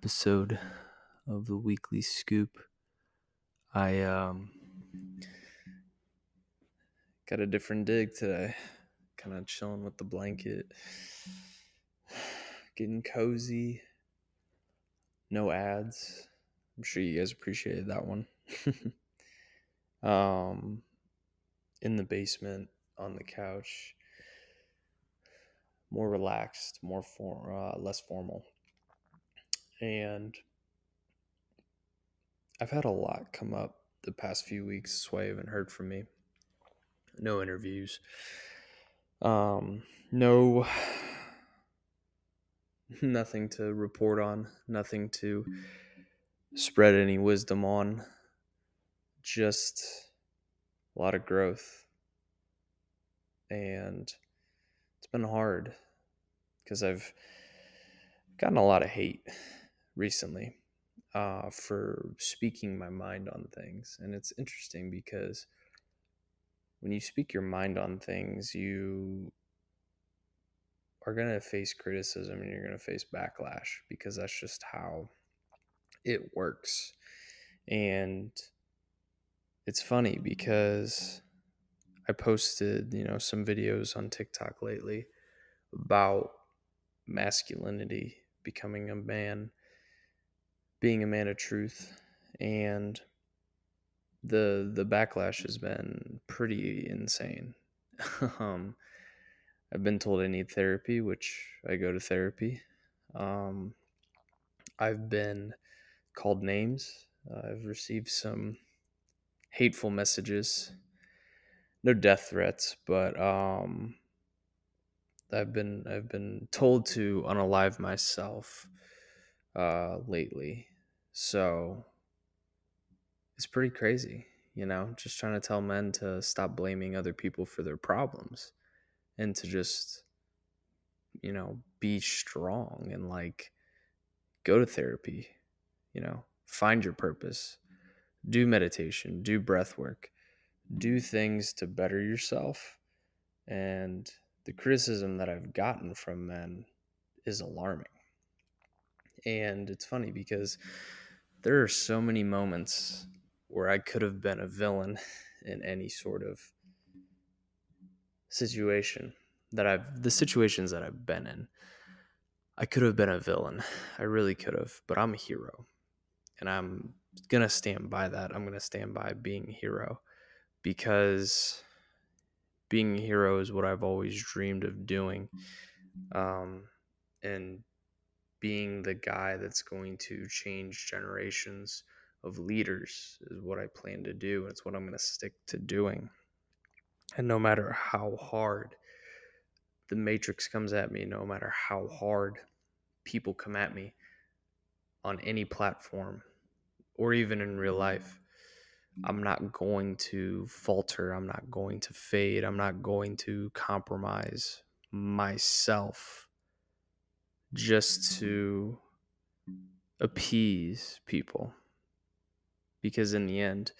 episode of the Weekly Scoop. I um got a different dig today. Kind of chilling with the blanket, getting cozy. No ads. I'm sure you guys appreciated that one. um, in the basement on the couch more relaxed, more for, uh, less formal. And I've had a lot come up the past few weeks. So I haven't heard from me. No interviews. Um, no, nothing to report on. Nothing to spread any wisdom on. Just a lot of growth. And it's been hard because I've gotten a lot of hate recently uh, for speaking my mind on things. And it's interesting because when you speak your mind on things, you are going to face criticism and you're going to face backlash because that's just how it works. And it's funny because I posted, you know, some videos on TikTok lately about masculinity, becoming a man, being a man of truth, and the the backlash has been pretty insane. um, I've been told I need therapy, which I go to therapy. Um, I've been called names. Uh, I've received some hateful messages no death threats, but um, I've been I've been told to unalive myself uh, lately, so it's pretty crazy, you know. Just trying to tell men to stop blaming other people for their problems, and to just, you know, be strong and like go to therapy, you know, find your purpose, do meditation, do breath work do things to better yourself. And the criticism that I've gotten from men is alarming. And it's funny because there are so many moments where I could have been a villain in any sort of situation that I've, the situations that I've been in. I could have been a villain. I really could have, but I'm a hero. And I'm going to stand by that. I'm going to stand by being a hero because being a hero is what I've always dreamed of doing. Um, and being the guy that's going to change generations of leaders is what I plan to do. And it's what I'm going to stick to doing. And no matter how hard the matrix comes at me, no matter how hard people come at me on any platform or even in real life, I'm not going to falter. I'm not going to fade. I'm not going to compromise myself just to appease people. Because in the end,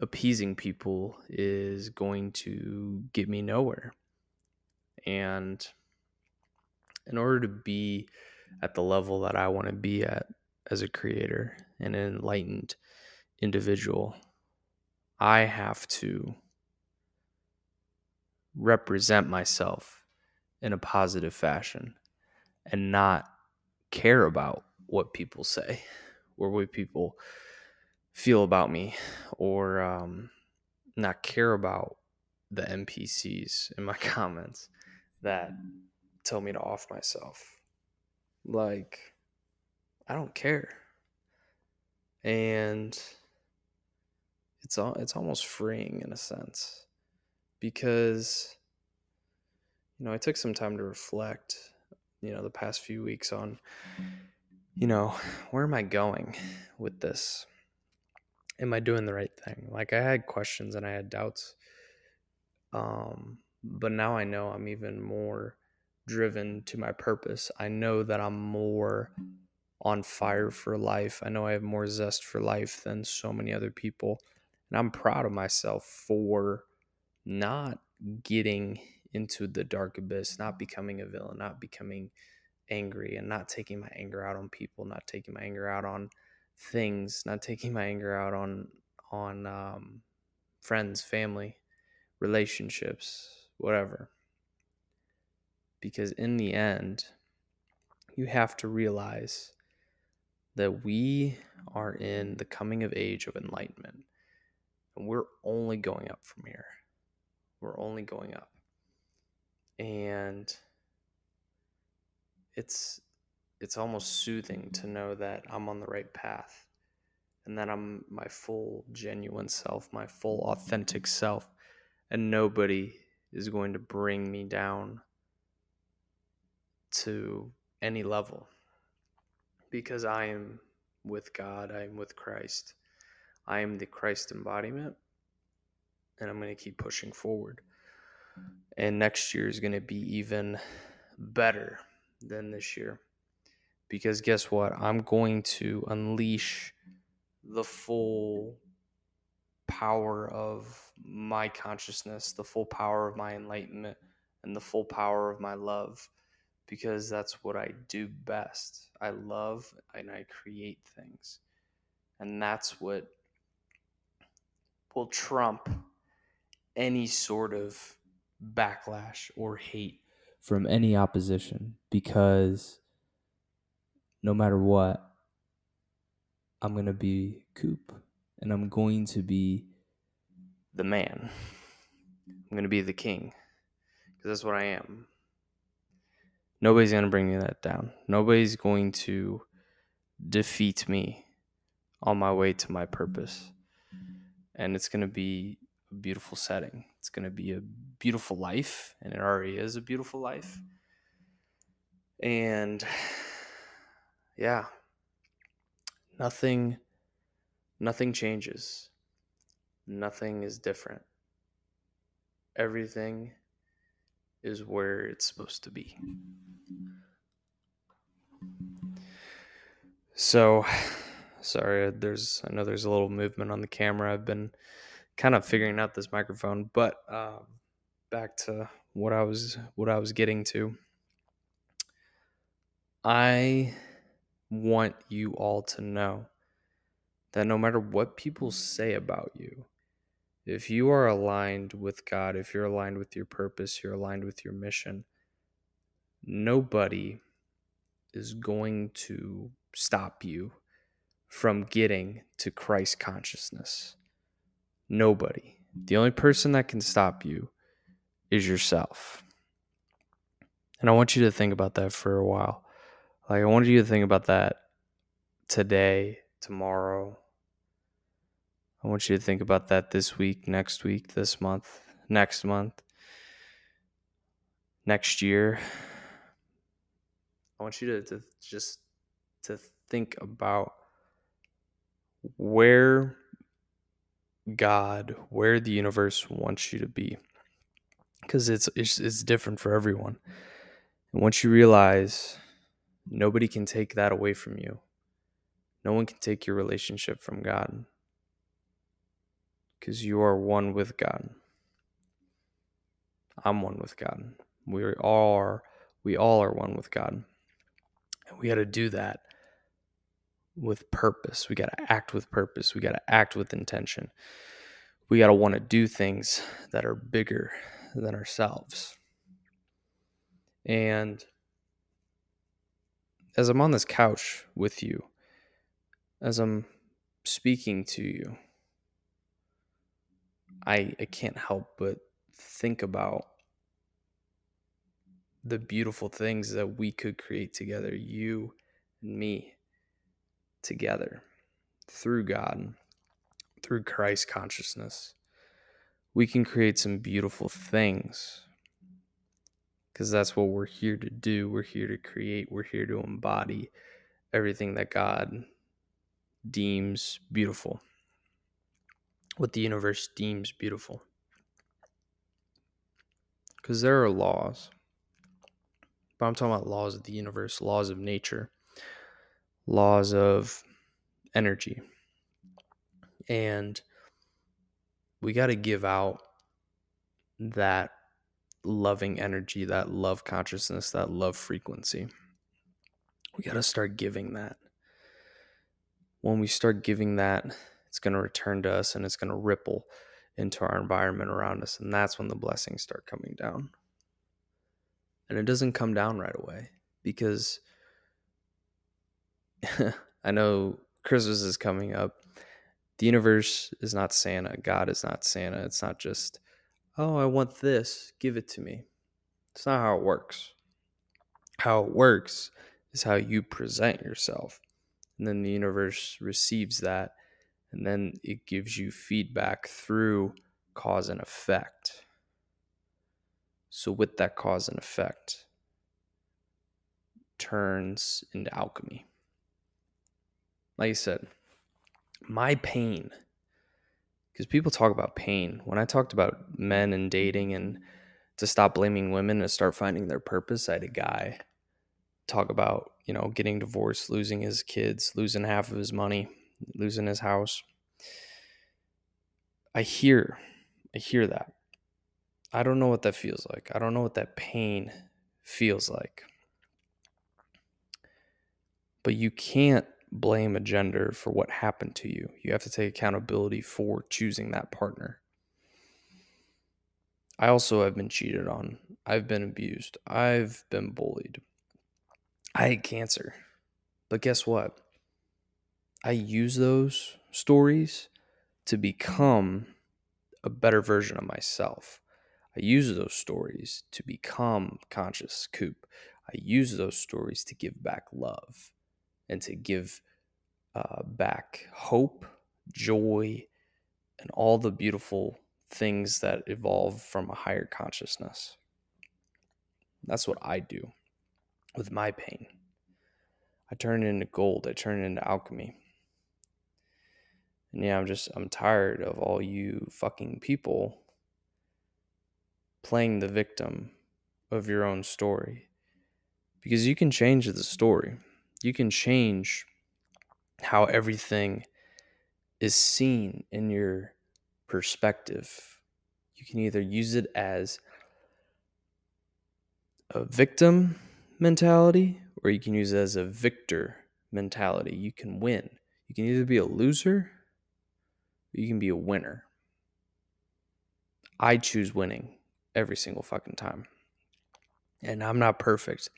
appeasing people is going to get me nowhere. And in order to be at the level that I want to be at as a creator and an enlightened individual, I have to represent myself in a positive fashion and not care about what people say or what people feel about me or um, not care about the NPCs in my comments that tell me to off myself. Like, I don't care. And it's it's almost freeing in a sense because you know I took some time to reflect you know the past few weeks on you know where am I going with this? Am I doing the right thing? Like I had questions and I had doubts um but now I know I'm even more driven to my purpose. I know that I'm more on fire for life. I know I have more zest for life than so many other people and I'm proud of myself for not getting into the dark abyss, not becoming a villain, not becoming angry, and not taking my anger out on people, not taking my anger out on things, not taking my anger out on on um, friends, family, relationships, whatever. Because in the end, you have to realize that we are in the coming of age of enlightenment. And we're only going up from here. We're only going up. And it's it's almost soothing to know that I'm on the right path and that I'm my full genuine self, my full authentic self, and nobody is going to bring me down to any level because I am with God, I am with Christ. I am the Christ embodiment, and I'm going to keep pushing forward. And next year is going to be even better than this year. Because guess what? I'm going to unleash the full power of my consciousness, the full power of my enlightenment, and the full power of my love because that's what I do best. I love and I create things. And that's what will trump any sort of backlash or hate from any opposition because no matter what, I'm going to be Coop and I'm going to be the man. I'm going to be the king because that's what I am. Nobody's going to bring me that down. Nobody's going to defeat me on my way to my purpose. And it's going to be a beautiful setting. It's going to be a beautiful life, and it already is a beautiful life. Mm-hmm. And yeah, nothing nothing changes. Nothing is different. Everything is where it's supposed to be. So, sorry, there's I know there's a little movement on the camera. I've been kind of figuring out this microphone, but um, back to what I was what I was getting to. I want you all to know that no matter what people say about you, if you are aligned with God, if you're aligned with your purpose, you're aligned with your mission, nobody is going to stop you from getting to Christ consciousness. Nobody. The only person that can stop you is yourself. And I want you to think about that for a while. Like, I wanted you to think about that today, tomorrow. I want you to think about that this week, next week, this month, next month, next year. I want you to, to just to think about where God, where the universe wants you to be, because it's, it's it's different for everyone. And once you realize nobody can take that away from you, no one can take your relationship from God, because you are one with God. I'm one with God. We are. We all are one with God. And we got to do that with purpose. We got to act with purpose. We got to act with intention. We got to want to do things that are bigger than ourselves. And as I'm on this couch with you, as I'm speaking to you, I, I can't help but think about the beautiful things that we could create together, you and me together through God, through Christ consciousness. We can create some beautiful things because that's what we're here to do. We're here to create, we're here to embody everything that God deems beautiful, what the universe deems beautiful. Because there are laws but I'm talking about laws of the universe, laws of nature, laws of energy. And we got to give out that loving energy, that love consciousness, that love frequency. We got to start giving that. When we start giving that, it's going to return to us and it's going to ripple into our environment around us. And that's when the blessings start coming down. And it doesn't come down right away because I know Christmas is coming up. The universe is not Santa. God is not Santa. It's not just, oh, I want this, give it to me. It's not how it works. How it works is how you present yourself. And then the universe receives that. And then it gives you feedback through cause and effect. So, with that cause and effect, turns into alchemy. Like I said, my pain, because people talk about pain. When I talked about men and dating and to stop blaming women and start finding their purpose, I had a guy talk about, you know, getting divorced, losing his kids, losing half of his money, losing his house. I hear, I hear that. I don't know what that feels like. I don't know what that pain feels like. But you can't blame a gender for what happened to you. You have to take accountability for choosing that partner. I also have been cheated on. I've been abused. I've been bullied. I had cancer. But guess what? I use those stories to become a better version of myself. I use those stories to become conscious coop. I use those stories to give back love and to give uh, back hope, joy, and all the beautiful things that evolve from a higher consciousness. That's what I do with my pain. I turn it into gold, I turn it into alchemy. And yeah, I'm just, I'm tired of all you fucking people playing the victim of your own story. Because you can change the story you can change how everything is seen in your perspective. You can either use it as a victim mentality or you can use it as a victor mentality. You can win. You can either be a loser or you can be a winner. I choose winning every single fucking time. And I'm not perfect.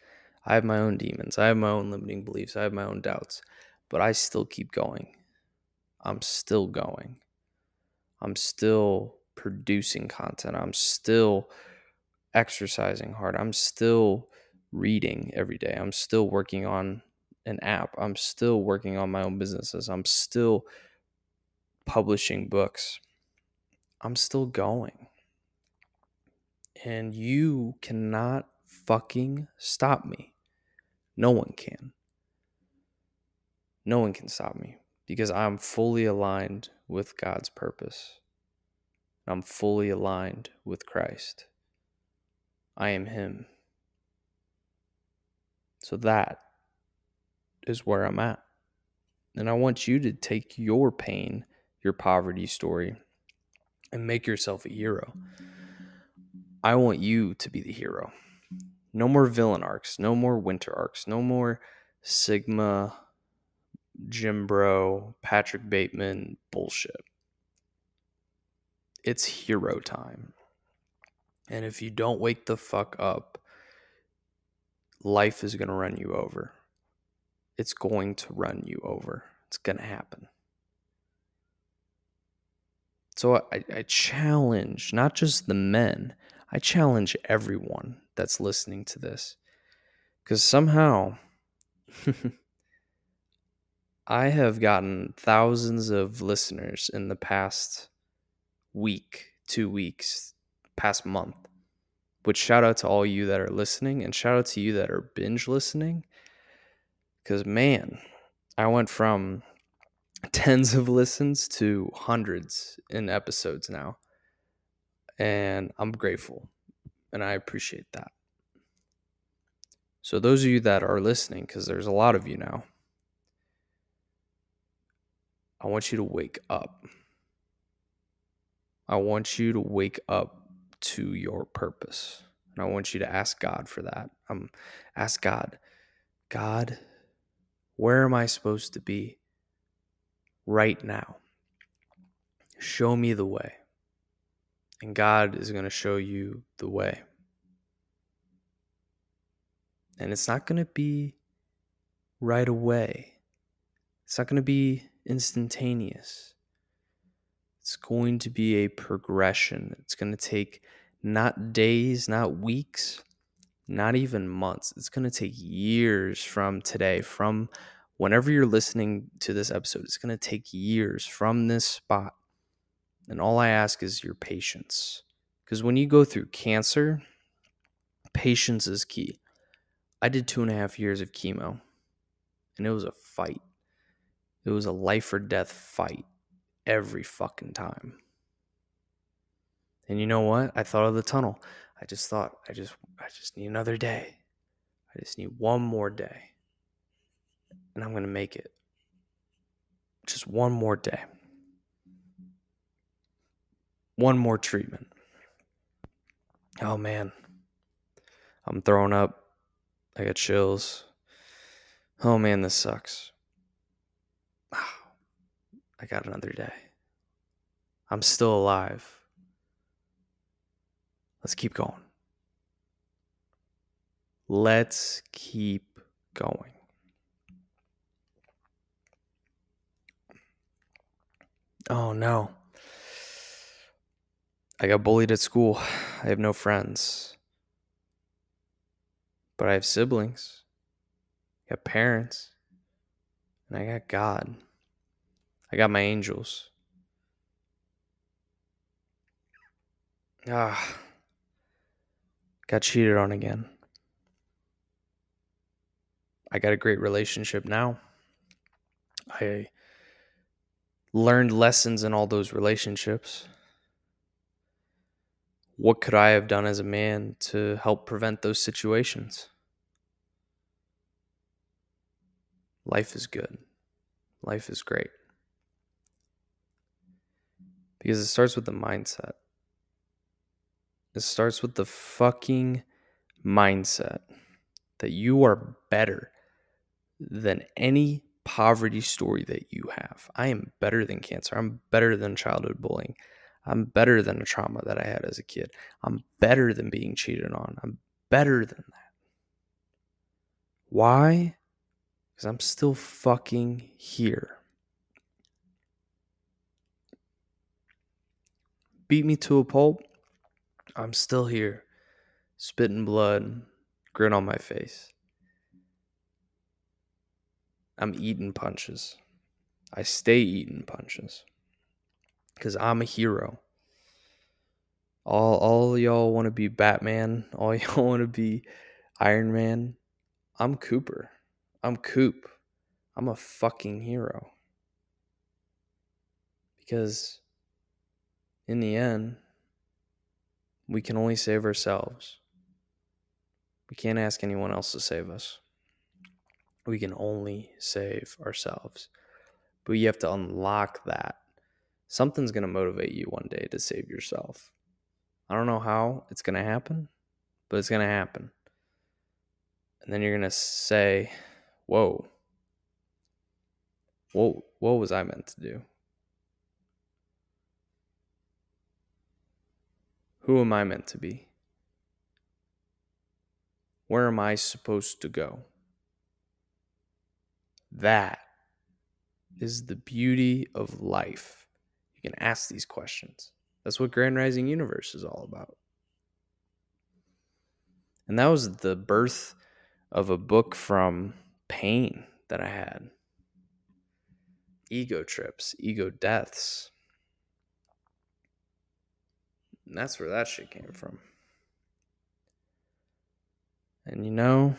I have my own demons. I have my own limiting beliefs. I have my own doubts, but I still keep going. I'm still going. I'm still producing content. I'm still exercising hard. I'm still reading every day. I'm still working on an app. I'm still working on my own businesses. I'm still publishing books. I'm still going. And you cannot fucking stop me. No one can. No one can stop me because I'm fully aligned with God's purpose. I'm fully aligned with Christ. I am Him. So that is where I'm at. And I want you to take your pain, your poverty story, and make yourself a hero. I want you to be the hero. No more villain arcs. No more winter arcs. No more Sigma, Gym Bro, Patrick Bateman bullshit. It's hero time. And if you don't wake the fuck up, life is going to run you over. It's going to run you over. It's going to happen. So I, I, challenge not just the men, I challenge everyone that's listening to this. Because somehow I have gotten thousands of listeners in the past week, two weeks, past month. Which shout out to all you that are listening and shout out to you that are binge listening. Because man, I went from tens of listens to hundreds in episodes now. And I'm grateful and I appreciate that. So, those of you that are listening, because there's a lot of you now, I want you to wake up. I want you to wake up to your purpose. And I want you to ask God for that. Um, ask God, God, where am I supposed to be right now? Show me the way. And God is going to show you the way. And it's not going to be right away, it's not going to be instantaneous. It's going to be a progression. It's going to take not days, not weeks, not even months. It's going to take years from today, from whenever you're listening to this episode. It's going to take years from this spot. And all I ask is your patience. Because when you go through cancer, patience is key. I did two and a half years of chemo, and it was a fight. It was a life or death fight every fucking time. And you know what? I thought of the tunnel. I just thought I just I just need another day. I just need one more day. And I'm going to make it. Just one more day. One more treatment. Oh man. I'm throwing up. I got chills. Oh man, this sucks. I got another day. I'm still alive. Let's keep going. Let's keep going. Oh no. I got bullied at school. I have no friends. But I have siblings. I got parents. And I got God. I got my angels. Ah, got cheated on again. I got a great relationship now. I learned lessons in all those relationships. What could I have done as a man to help prevent those situations? Life is good. Life is great. Because it starts with the mindset. It starts with the fucking mindset that you are better than any poverty story that you have. I am better than cancer. I'm better than childhood bullying. I'm better than a trauma that I had as a kid. I'm better than being cheated on. I'm better than that. Why? Because I'm still fucking here. beat me to a pulp, I'm still here, spitting blood, grin on my face. I'm eating punches. I stay eating punches because I'm a hero. All all y'all want to be Batman. All y'all want to be Iron Man. I'm Cooper. I'm Coop. I'm a fucking hero. Because in the end, we can only save ourselves. We can't ask anyone else to save us. We can only save ourselves. But you have to unlock that. Something's going to motivate you one day to save yourself. I don't know how it's going to happen, but it's going to happen. And then you're going to say, Whoa, what, what was I meant to do? Who am I meant to be? Where am I supposed to go? That is the beauty of life. You can ask these questions. That's what Grand Rising Universe is all about. And that was the birth of a book from pain that I had ego trips, ego deaths. And that's where that shit came from. And you know,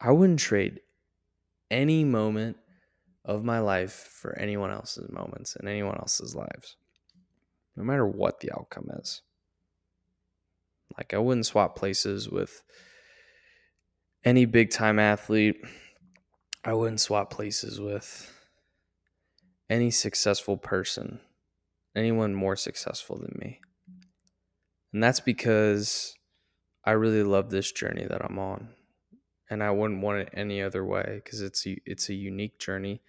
I wouldn't trade any moment of my life for anyone else's moments and anyone else's lives, no matter what the outcome is. Like, I wouldn't swap places with any big time athlete. I wouldn't swap places with any successful person anyone more successful than me. And that's because I really love this journey that I'm on. And I wouldn't want it any other way because it's a, it's a unique journey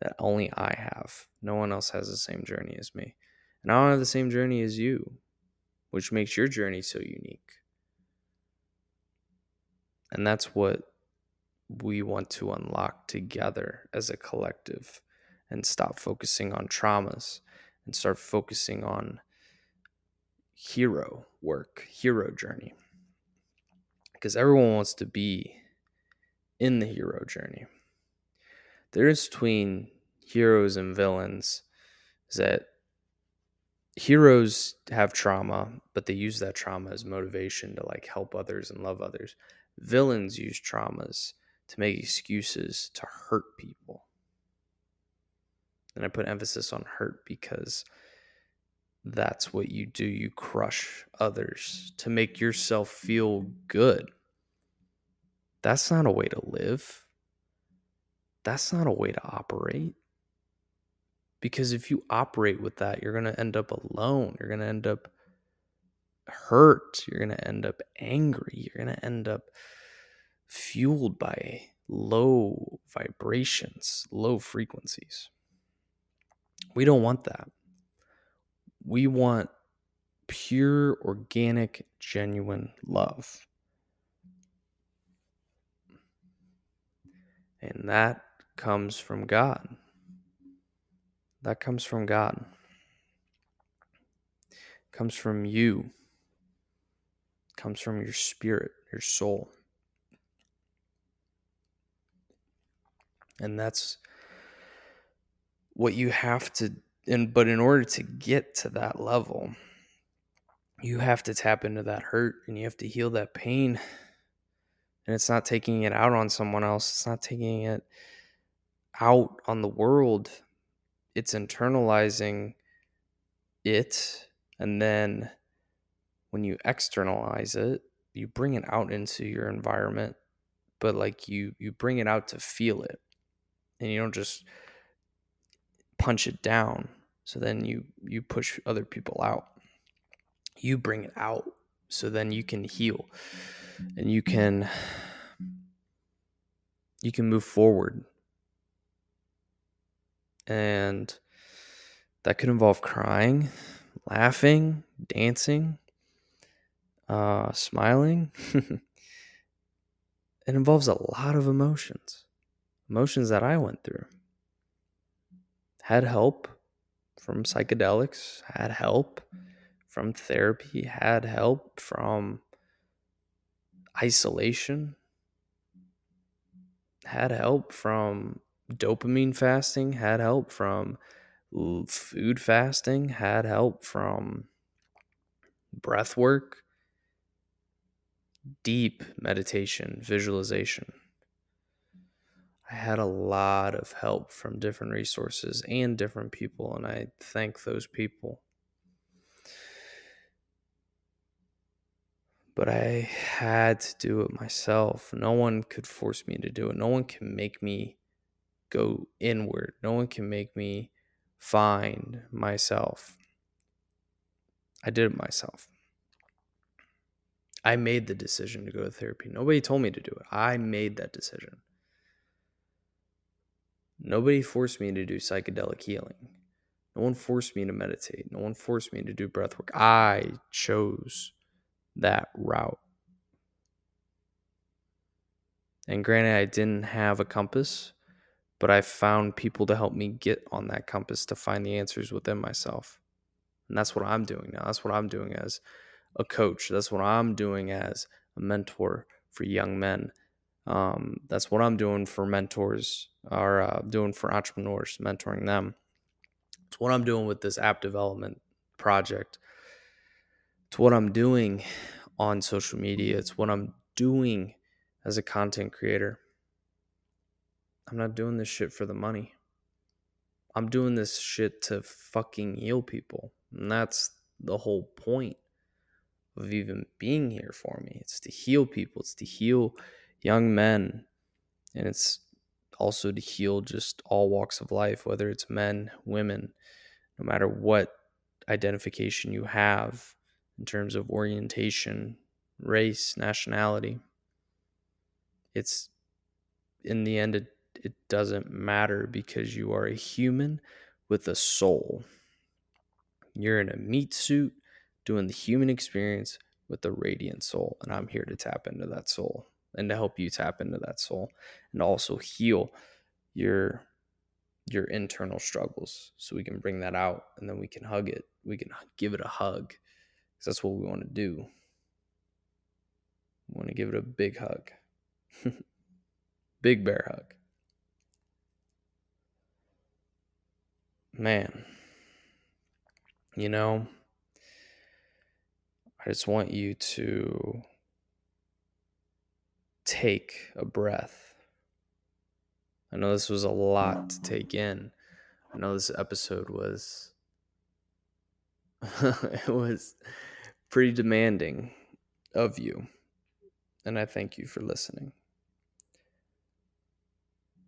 that only I have. No one else has the same journey as me. And I don't have the same journey as you, which makes your journey so unique. And that's what we want to unlock together as a collective and stop focusing on traumas and start focusing on hero work, hero journey. Because everyone wants to be in the hero journey. The difference between heroes and villains is that heroes have trauma, but they use that trauma as motivation to like help others and love others. Villains use traumas to make excuses to hurt people. And I put emphasis on hurt because that's what you do. You crush others to make yourself feel good. That's not a way to live. That's not a way to operate. Because if you operate with that, you're going to end up alone. You're going to end up hurt. You're going to end up angry. You're going to end up fueled by low vibrations, low frequencies. We don't want that. We want pure, organic, genuine love. And that comes from God. That comes from God. It comes from you. It comes from your spirit, your soul. And that's what you have to and but in order to get to that level, you have to tap into that hurt and you have to heal that pain. And it's not taking it out on someone else. It's not taking it out on the world it's internalizing it and then when you externalize it you bring it out into your environment but like you you bring it out to feel it and you don't just punch it down so then you you push other people out you bring it out so then you can heal and you can you can move forward and that could involve crying, laughing, dancing, uh, smiling. it involves a lot of emotions, emotions that I went through. Had help from psychedelics, had help from therapy, had help from isolation, had help from dopamine fasting, had help from food fasting, had help from breath work, deep meditation, visualization. I had a lot of help from different resources and different people, and I thank those people. But I had to do it myself. No one could force me to do it. No one can make me go inward. No one can make me find myself. I did it myself. I made the decision to go to therapy. Nobody told me to do it. I made that decision. Nobody forced me to do psychedelic healing. No one forced me to meditate. No one forced me to do breath work. I chose that route. And granted, I didn't have a compass but I found people to help me get on that compass to find the answers within myself. And that's what I'm doing now. That's what I'm doing as a coach. That's what I'm doing as a mentor for young men. Um, that's what I'm doing for mentors or uh, doing for entrepreneurs, mentoring them. It's what I'm doing with this app development project. It's what I'm doing on social media. It's what I'm doing as a content creator. I'm not doing this shit for the money. I'm doing this shit to fucking heal people. And that's the whole point of even being here for me. It's to heal people, it's to heal young men. And it's also to heal just all walks of life, whether it's men, women, no matter what identification you have in terms of orientation, race, nationality. It's in the end, it, it doesn't matter because you are a human with a soul. You're in a meat suit doing the human experience with a radiant soul. And I'm here to tap into that soul and to help you tap into that soul and also heal your your internal struggles so we can bring that out and then we can hug it we can give it a hug because that's what we want to do we want to give it a big hug big bear hug man you know i just want you to take a breath. I know this was a lot to take in. I know this episode was it was pretty demanding of you. And I thank you for listening.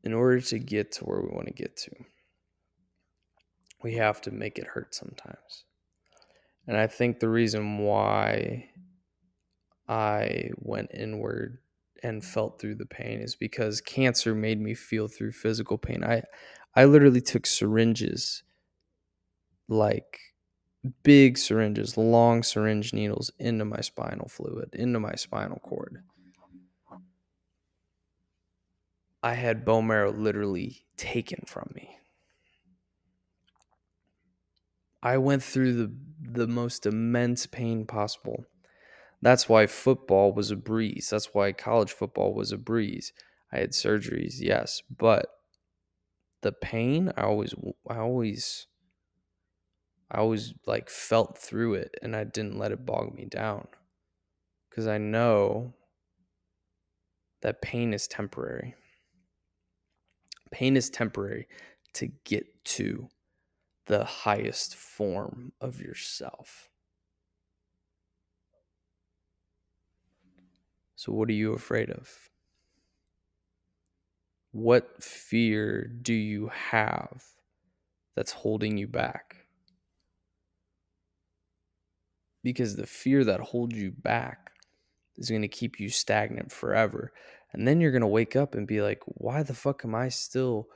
In order to get to where we want to get to, we have to make it hurt sometimes. And I think the reason why I went inward and felt through the pain is because cancer made me feel through physical pain. I I literally took syringes like big syringes, long syringe needles into my spinal fluid, into my spinal cord. I had bone marrow literally taken from me. I went through the the most immense pain possible. That's why football was a breeze. That's why college football was a breeze. I had surgeries, yes, but the pain, I always I always I always like felt through it and I didn't let it bog me down. Cuz I know that pain is temporary. Pain is temporary to get to the highest form of yourself. So, what are you afraid of? What fear do you have that's holding you back? Because the fear that holds you back is going to keep you stagnant forever. And then you're going to wake up and be like, why the fuck am I still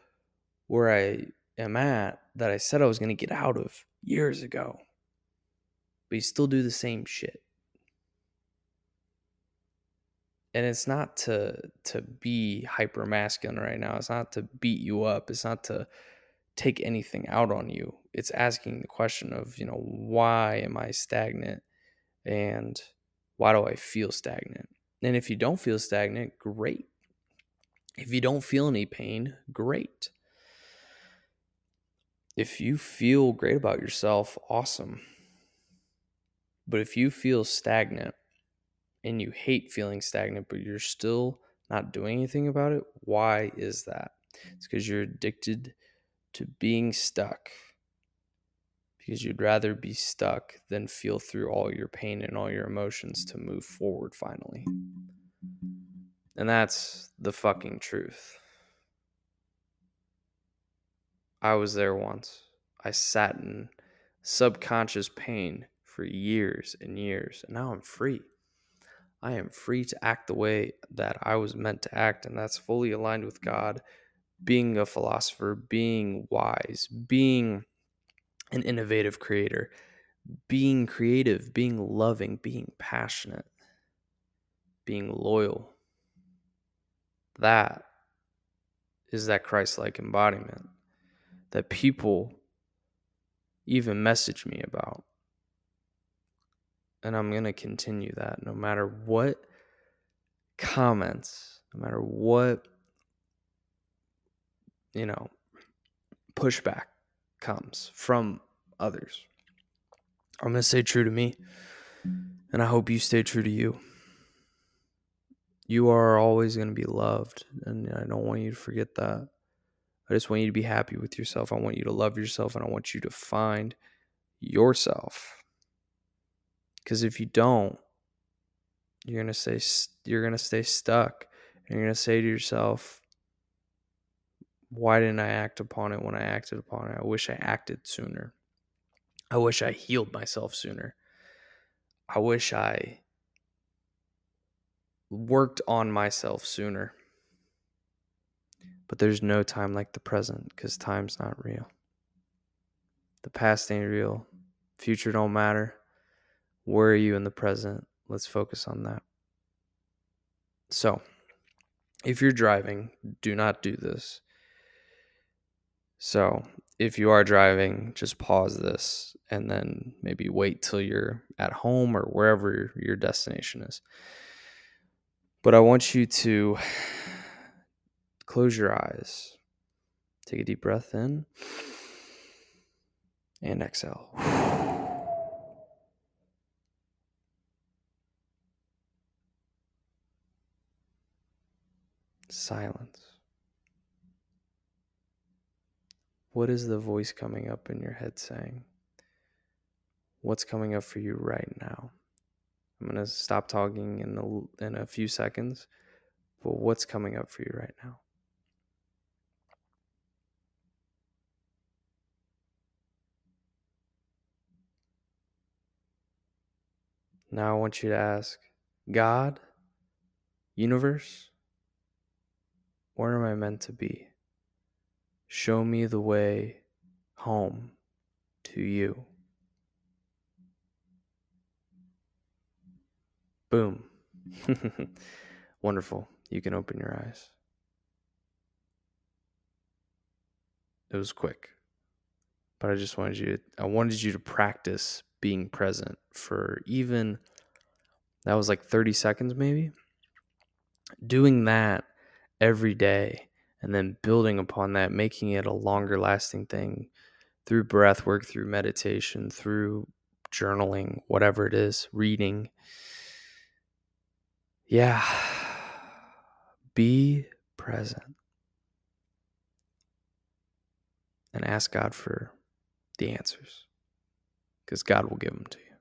where I am at that I said I was going to get out of years ago? But you still do the same shit and it's not to to be hyper masculine right now it's not to beat you up it's not to take anything out on you. It's asking the question of you know why am i stagnant? And why do i feel stagnant? And if you don't feel stagnant great. If you don't feel any pain great. If you feel great about yourself awesome. But if you feel stagnant and you hate feeling stagnant, but you're still not doing anything about it, why is that? It's because you're addicted to being stuck. Because you'd rather be stuck than feel through all your pain and all your emotions to move forward finally. And that's the fucking truth. I was there once. I sat in subconscious pain for years and years, and now I'm free. I am free to act the way that I was meant to act, and that's fully aligned with God, being a philosopher, being wise, being an innovative creator, being creative, being loving, being passionate, being loyal. That is that Christ like embodiment that people even message me about and I'm going to continue that no matter what comments, no matter what, you know, pushback comes from others. I'm going to stay true to me, and I hope you stay true to you. You are always going to be loved, and I don't want you to forget that. I just want you to be happy with yourself. I want you to love yourself, and I want you to find yourself because if you don't, you're gonna stay you're gonna stay stuck, and you're gonna say to yourself, "Why didn't I act upon it when I acted upon it? I wish I acted sooner. I wish I healed myself sooner. I wish I worked on myself sooner. But there's no time like the present because time's not real. The past ain't real. Future don't matter. Where are you in the present? Let's focus on that. So, if you're driving, do not do this. So, if you are driving, just pause this and then maybe wait till you're at home or wherever your destination is. But I want you to close your eyes, take a deep breath in, and exhale. Silence. What is the voice coming up in your head saying? What's coming up for you right now? I'm going to stop talking in a, in a few seconds, but what's coming up for you right now? Now I want you to ask God, universe, where am I meant to be? Show me the way home to you. Boom. Wonderful. You can open your eyes. It was quick. But I just wanted you to, I wanted you to practice being present for even that was like 30 seconds maybe. Doing that every day and then building upon that, making it a longer lasting thing through breath work, through meditation, through journaling, whatever it is, reading. Yeah. Be present and ask God for the answers because God will give them to you.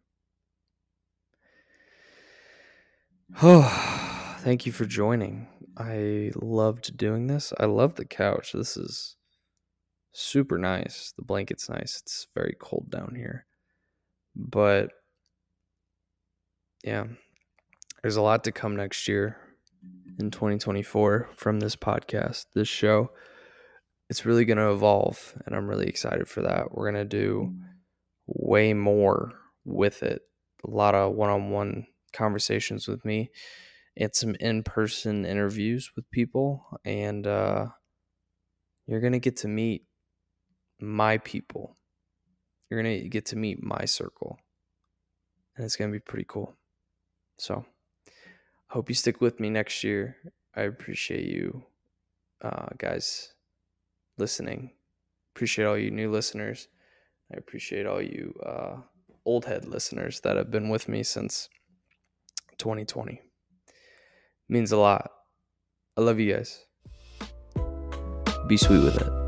Oh, thank you for joining. I loved doing this. I love the couch. This is super nice. The blanket's nice. It's very cold down here. But yeah, there's a lot to come next year in 2024 from this podcast, this show. It's really going to evolve, and I'm really excited for that. We're going to do way more with it. A lot of one on one conversations with me and some in person interviews with people. And uh, you're going to get to meet my people. You're going to get to meet my circle. And it's going to be pretty cool. So, I hope you stick with me next year. I appreciate you uh, guys listening. Appreciate all you new listeners. I appreciate all you uh, old head listeners that have been with me since 2020 means a lot. I love you guys. Be sweet with it.